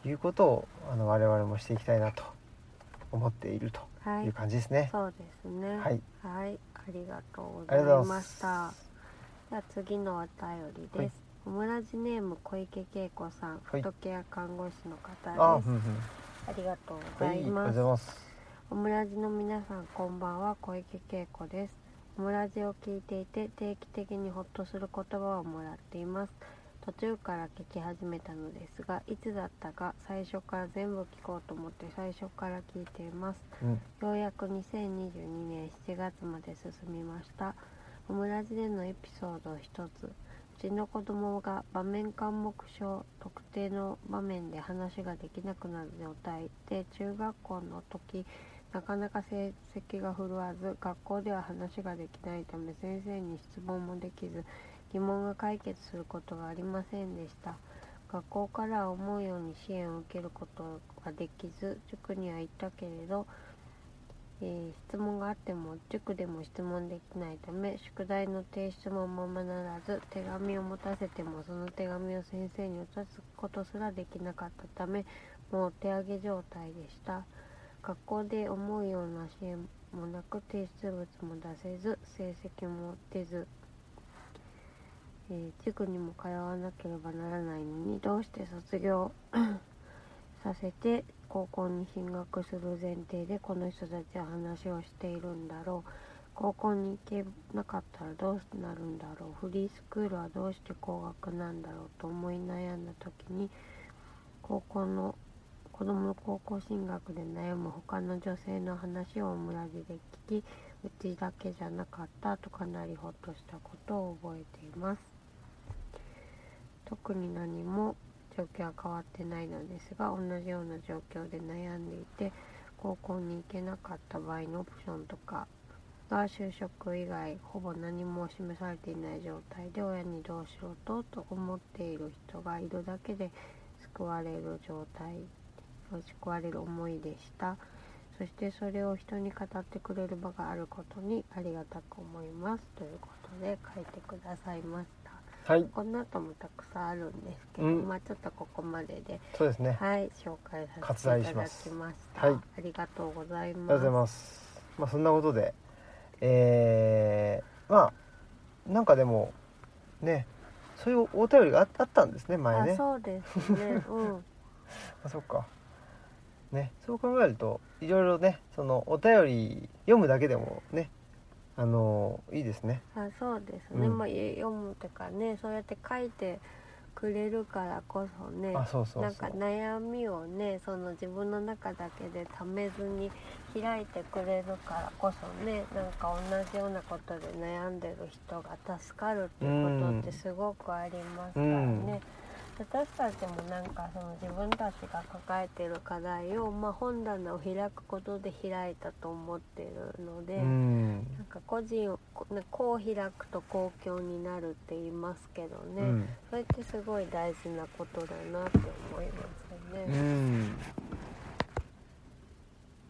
A: いうことをあの我々もしていきたいなと思っていると。
B: い。いう
A: 感じですね。
B: そうですね。
A: はい、
B: はい、ありがとうござい
A: ま
B: ました。
A: す。
B: じゃあ次のお便りです、
A: はい。
B: オムラジネーム小池恵子さん、
A: はい。
B: フォトケア看護師の方です。
A: うんうん、
B: りがとうご
A: はい、ありがとうございます。
B: オムラジの皆さんこんばんは。小池恵子です。オムラジを聞いていて定期的にホッとする言葉をもらっています途中から聞き始めたのですがいつだったか最初から全部聞こうと思って最初から聞いています。
A: うん、
B: ようやく2022年7月まで進みました。オムラジでのエピソードを一つ。うちの子供が場面緘黙症特定の場面で話ができなくなる状態で中学校の時なかなか成績が振るわず学校では話ができないため先生に質問もできず疑問が解決することがありませんでした。学校からは思うように支援を受けることができず塾には行ったけれど、えー質問があっても塾でも質問できないため宿題の提出もままならず手紙を持たせてもその手紙を先生に渡すことすらできなかったためもう手上げ状態でした。学校で思うような支援もなく提出物も出せず成績も出ず、えー塾にも通わなければならないのにどうして卒業 させて高校に進学する前提でこの人たちは話をしているんだろう。高校に行けなかったらどうなるんだろう。フリースクールはどうして高額なんだろうと思い悩んだ時に高校の子供の高校進学で悩む他の女性の話をオムラジで聞きうちだけじゃなかったとかなりほっとしたことを覚えています。特に何も状況は変わってないのですが同じような状況で悩んでいて高校に行けなかった場合のオプションとかが就職以外ほぼ何も示されていない状態で親にどうしろとと思っている人がいるだけで救われる状態救われる思いでした。そしてそれを人に語ってくれる場があることにありがたく思います。ということで書いてくださいまし
A: はい。
B: この後もたくさんあるんですけど、
A: うん。
B: まあちょっとここまでで
A: そうですね。
B: はい紹介さ
A: 割
B: せていただきました。
A: はい。
B: ありがとうござい
A: ありが
B: ます
A: とうございます。まあそんなことでえー、まあなんかでもねそういうお便りがああったんですね前ね。
B: あそうですね。うん。
A: あそっか。ねそう考えるといろいろねそのお便り読むだけでもねあのいいですね。
B: あそうですね、
A: うん。
B: まあ読むっていうかねそうやって書いてくれるからこそね
A: あそうそうそう。
B: なんか悩みをねその自分の中だけでためずに開いてくれるからこそねなんか同じようなことで悩んでる人が助かるっていうことってすごくありますからね。私たちもなんかその自分たちが抱えてる課題を、まあ、本棚を開くことで開いたと思ってるので、
A: うん。
B: なんか個人をこう開くと公共になるって言いますけどね、
A: うん。
B: それってすごい大事なことだなって思いますよ
A: う
B: ね。
A: ん。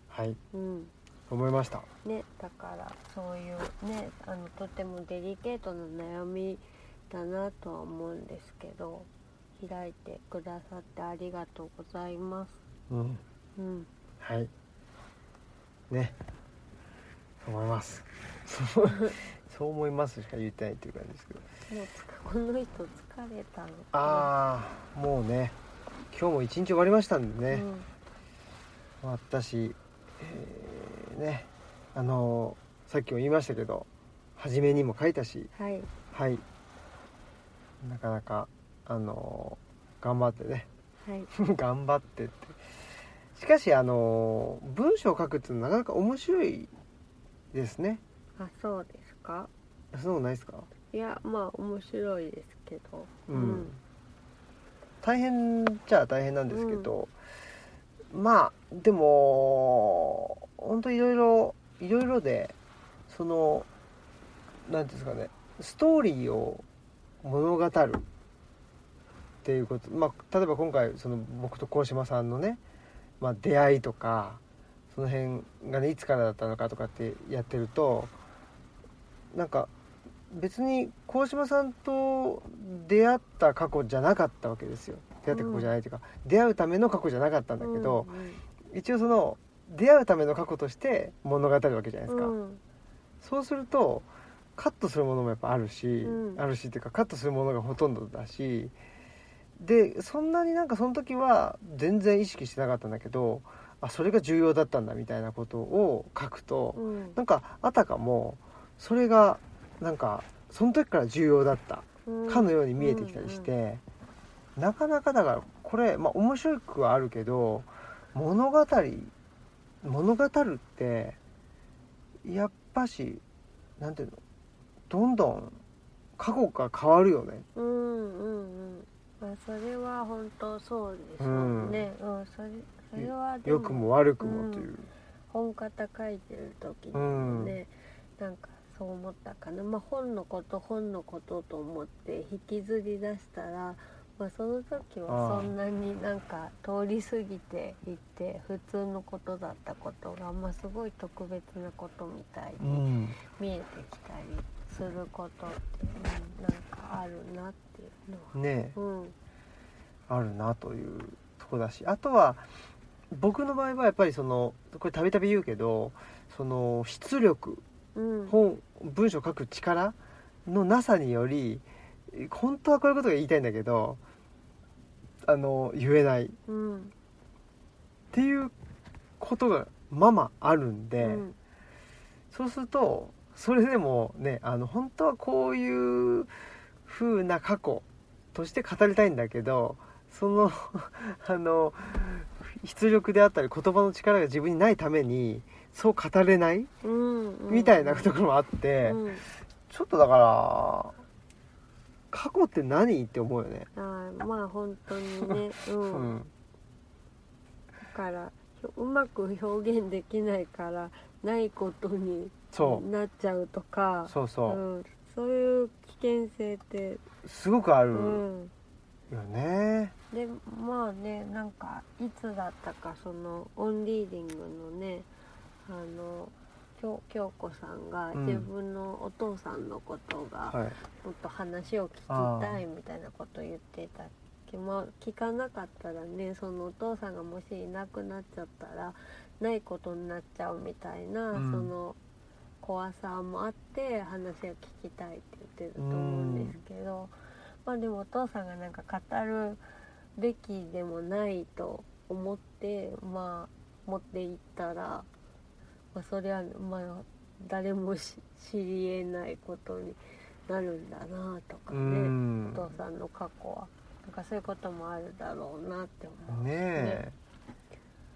A: はい。
B: うん。
A: 思いました。
B: ね、だからそういうねあのとてもデリケートな悩みだなとは思うんですけど開いてくださってありがとうございます。
A: うん。
B: うん、
A: はい。ね。そう思います。そう思いますしか言ってないっていう感じですけど。
B: もうこの人疲れたの
A: ああもうね。今日も一日終わりましたんでね、
B: うん。
A: 私、えーね。あのさっきも言いましたけど初めにも書いたし。
B: はい。
A: はい。なかなかあの頑張ってね。
B: はい。
A: 頑張ってって。しかしあの文章を書くってなかなか面白いですね。
B: あそうですか？
A: そんなことないですか？
B: いやまあ面白いですけど。
A: うん。大変じゃあ大変なんですけど、まあでも本当いろいろいろいろでそのなんていうんですかねストーリーを物語るっていうことまあ例えば今回その僕と鴻島さんのね、まあ、出会いとかその辺がねいつからだったのかとかってやってるとなんか別に鴻島さんと出会った過去じゃなかったわけですよ。出会った過去じゃないというか、出会うための過去じゃなかったんだけど、一応その出会うための過去として物語るわけじゃないですか、
B: うん。
A: そうするとカットするものもやっぱあるし、
B: うん。
A: あるしっていうかカットするものがほとんどだしでそんなになんかその時は全然意識してなかったんだけどあそれが重要だったんだみたいなことを書くと、
B: うん。
A: なんかあたかもそれがなんかその時から重要だった
B: うん。
A: かのように見えてきたりして、なかなかだからこれまあ面白くはあるけど物語物語るってやっぱしなんていうのどんどん過去が変わるよね。
B: うんうんうんまあそれは本当そうでしょうね。うん、それそれはで
A: 良くも悪くもという、
B: 本型書いてる時にもね、なんかそう思ったかな、まあ、本のこと本のことと思って引きずり出したら、まあ、その時はそんなになんか通り過ぎていって普通のことだったことが、まあ、すごい特別なことみたいに
A: うん。
B: 見えてきたりすることって、うん、なんかあるなっていう。
A: ね。
B: うん。
A: あるなというとこだしあとは僕の場合はやっぱりそのこれたびたび言うけどその出力
B: うん。
A: 本文章を書く力のなさにより本当はこういうことが言いたいんだけどあの言えない。っ
B: うん。
A: ていうことがままあるんで、
B: うん。
A: そうするとそれでもねあの本当はこういう風な過去として語りたいんだけどその あの出力であったり言葉の力が自分にないためにそう語れない
B: うんうん。
A: みたいなところもあって、
B: うん。
A: ちょっとだから過去って何って思うよね。
B: あーまあ本当にね。う
A: うん。ん、
B: だからうまく表現できないからないことに
A: そ
B: なっちゃうとか。
A: うそうそう、
B: うん、そういう危険性って、
A: すごくある
B: うん、
A: よね。
B: でまあねなんかいつだったかそのオンリーディングのねあの京京子さんが
A: うん。
B: 自分のお父さんのことが
A: はい、
B: もっと話を聞きたいみたいなことを言ってたけど聞かなかったらねそのお父さんがもしいなくなっちゃったらないことになっちゃうみたいな、
A: うん。
B: その怖さもあって話を聞きたいって言ってたと思うんですけど、まあでもお父さんがなんか語るべきでもないと思ってまあ持っていったら、まあ、それはまあ誰もし知り得ないことになるんだなとか
A: う
B: ね、
A: ん。
B: お父さんの過去は。なんかそういうこともあるだろうなって思う。
A: ねえ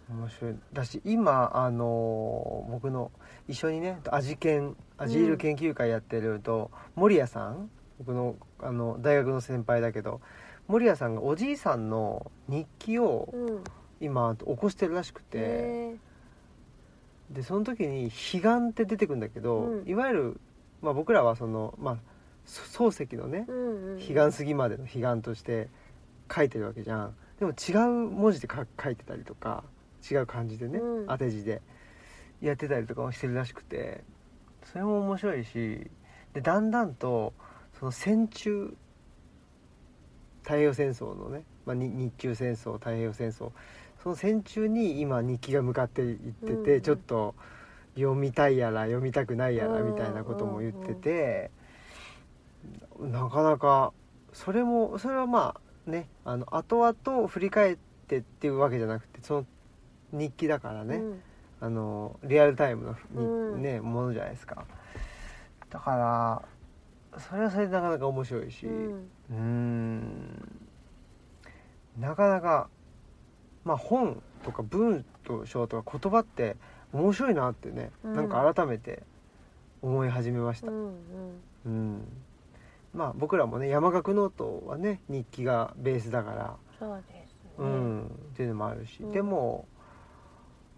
A: 面白い。だし今あのー僕の一緒にね味研アジール研究会やってると、守谷さん僕のあの大学の先輩だけど守谷さんがおじいさんの日記を
B: うん。
A: 今起こしてるらしくて、
B: へ
A: でその時に「彼岸」って出てくるんだけど、
B: うん。
A: いわゆる、まあ、僕らはその、まあ、そ漱石のね
B: ーうんうん。
A: 彼岸過ぎまでの彼岸として書いてるわけじゃん。でも違う文字で書書いてたりとか違う漢字でね、
B: うん。
A: 当て字でやってたりとかもしてるらしくてそれも面白いしでだんだんとその戦中太平洋戦争のね、まあ、に日中戦争太平洋戦争その戦中に今日記が向かっていってて、
B: うん
A: ちょっと読みたいやら読みたくないやら
B: うん。
A: みたいなことも言ってて、なかなかそれもそれはまあねあの後々振り返ってっていうわけじゃなくてその日記だからね、
B: うん。
A: あのリアルタイムのに、
B: うん。
A: ねものじゃないですか。だからそれはそれでなかなか面白いし。
B: うん。
A: なかなかまあ本とか文章とか言葉って面白いなってね、
B: うん。
A: なんか改めて思い始めました。
B: うんうん。
A: うん。まあ僕らもね山岳ノートはね日記がベースだから。
B: そうですね、
A: うん、っていうのもあるし、
B: うん。
A: でも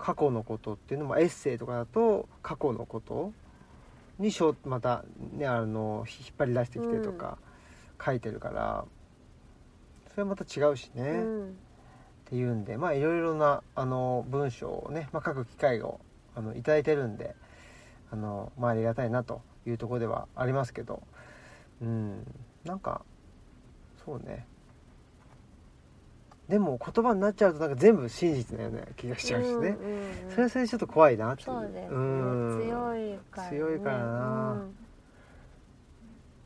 A: 過去のことっていうのもエッセイとかだと過去のことにしょまたねあの引っ張り出してきてとか書いてるから、それはまた違うしね、っ
B: うん。
A: ていうんでまあいろいろなあの文章をね、まあ、書く機会をあのいただいてるんであの、まあ、ありがたいなというところではありますけど。うん。なんかそうねでも言葉になっちゃうとなんか全部真実なような気がしちゃうしね、
B: うんうんうん
A: それはそれでちょっと怖いなっていう。
B: そうですね。
A: ん
B: 強いから、ね、
A: 強いからな。
B: うん。
A: っ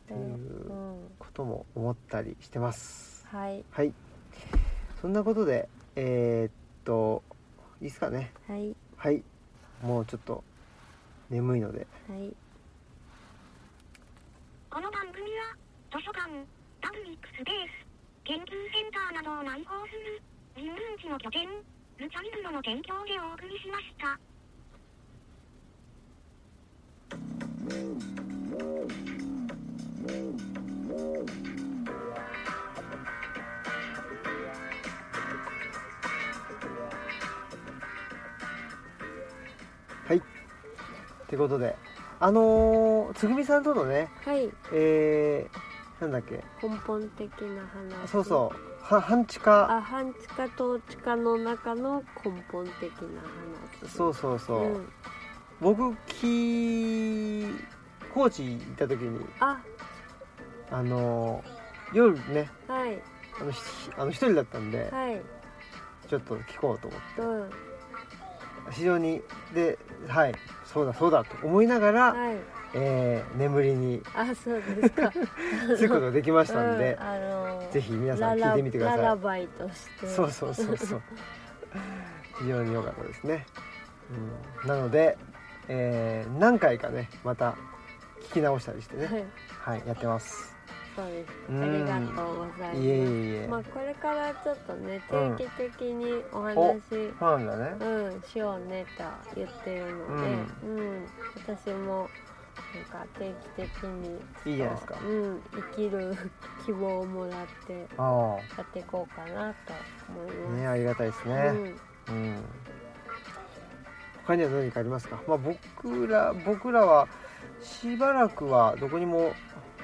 A: ていう
B: うん
A: ことも思ったりしてます。
B: はい。
A: はい。そんなことでえーっといいですかね。
B: はい。
A: はい。もうちょっと眠いので。
B: はい。
C: この番組は、図書館、パブリックスペース、研究センターなどを内包する、人文地の拠点、ルチャリブロの提供でお送りしました。
A: はいってことであのー、つぐみさんとのね
B: はい
A: えー、なんだっけ？
B: 根本的な話。
A: そうそう。は半地下。
B: あ半地下統治下の中の根本的な話。
A: そうそうそう、
B: うん、
A: 僕き高知行った時に
B: あ。
A: あのー夜ね
B: はい。
A: あのひあの一人だったんで、
B: はい。
A: ちょっと聞こうと思って。
B: うん。
A: 非常にではいそうだそうだと思いながら、
B: はい
A: えー眠りに
B: あそうですか。
A: つくことができましたんで
B: う、んあの
A: ぜひ皆さん聞いてみてください。
B: ララバイとして。
A: そうそうそうそう。非常に良かったですね、うん、なので、えー何回かねまた聞き直したりして
B: はい。
A: ねはいやってます。
B: そうです。
A: うん。
B: ありがとうございます。
A: いえいえ
B: まあこれからちょっとね
A: うん
B: 定期的にお話、
A: そうなんだね。
B: うん、しようねと言ってるので、うん。私もなんか定期的に
A: いいじゃないですか。
B: うん、生きる希望をもらって
A: あ
B: やっていこうかなと思います、
A: あねありがたいですね。うん、他には何かありますか？まあ僕ら僕らはしばらくはどこにも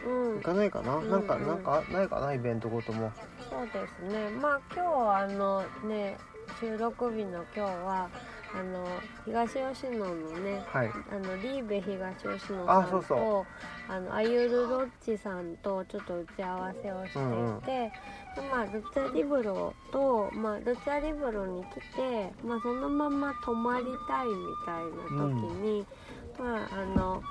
B: うん、うん
A: 行かないかな、
B: うん
A: なんか
B: うん
A: なんかないかなイベントごとも。
B: そうですね。まあ今日あのね収録日の今日はあの東吉野のね
A: はい。
B: あのリーベ東吉野
A: あ
B: さんとあのアユルロッチさんとちょっと打ち合わせをしていて、
A: うんうん。
B: でまあ、ルチャリブロと、まあ、ルチャリブロに来て、まあ、そのまま泊まりたいみたいな時に、まああの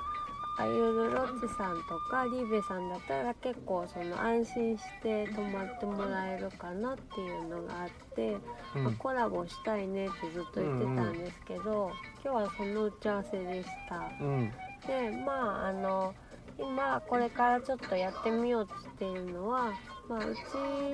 B: アユルロッチさんとかリーベさんだったら結構その安心して泊まってもらえるかなっていうのがあって、
A: うん。
B: まあコラボしたいねってずっと言ってたんですけど、今日はその打ち合わせでした。
A: うん。
B: でまああの今これからちょっとやってみようとしているのは、まあ、うち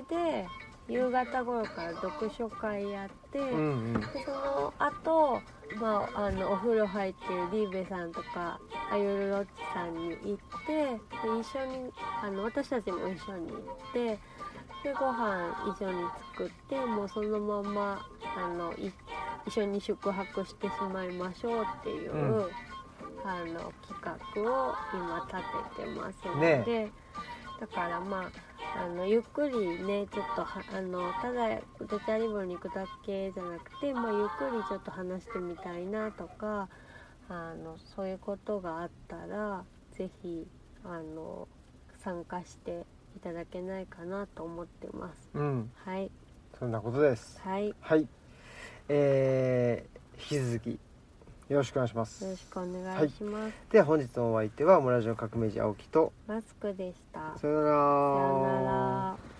B: で夕方頃から読書会やって、
A: うんうん。
B: でその後、まああのお風呂入ってるリーベさんとかアユルロッチさんに行ってで一緒にあの私たちも一緒に行ってでご飯一緒に作ってもうそのままあのい一緒に宿泊してしまいましょうっていう、
A: うん。
B: あの企画を今立ててますの
A: ね
B: で、だからまああのゆっくりねちょっとはあのただルチャリブロに行くだけじゃなくて、まあ、ゆっくりちょっと話してみたいなとかあのそういうことがあったらぜひあの参加していただけないかなと思ってます。
A: うん。
B: はい、
A: そんなことです。
B: はい、よ
A: はい。えー、引き続きよろしくお願いします
B: ろしくお願いします。
A: では本日のお相手は村ラジオ革命児青木と
B: マスクでした。
A: さよなら
B: さようなら。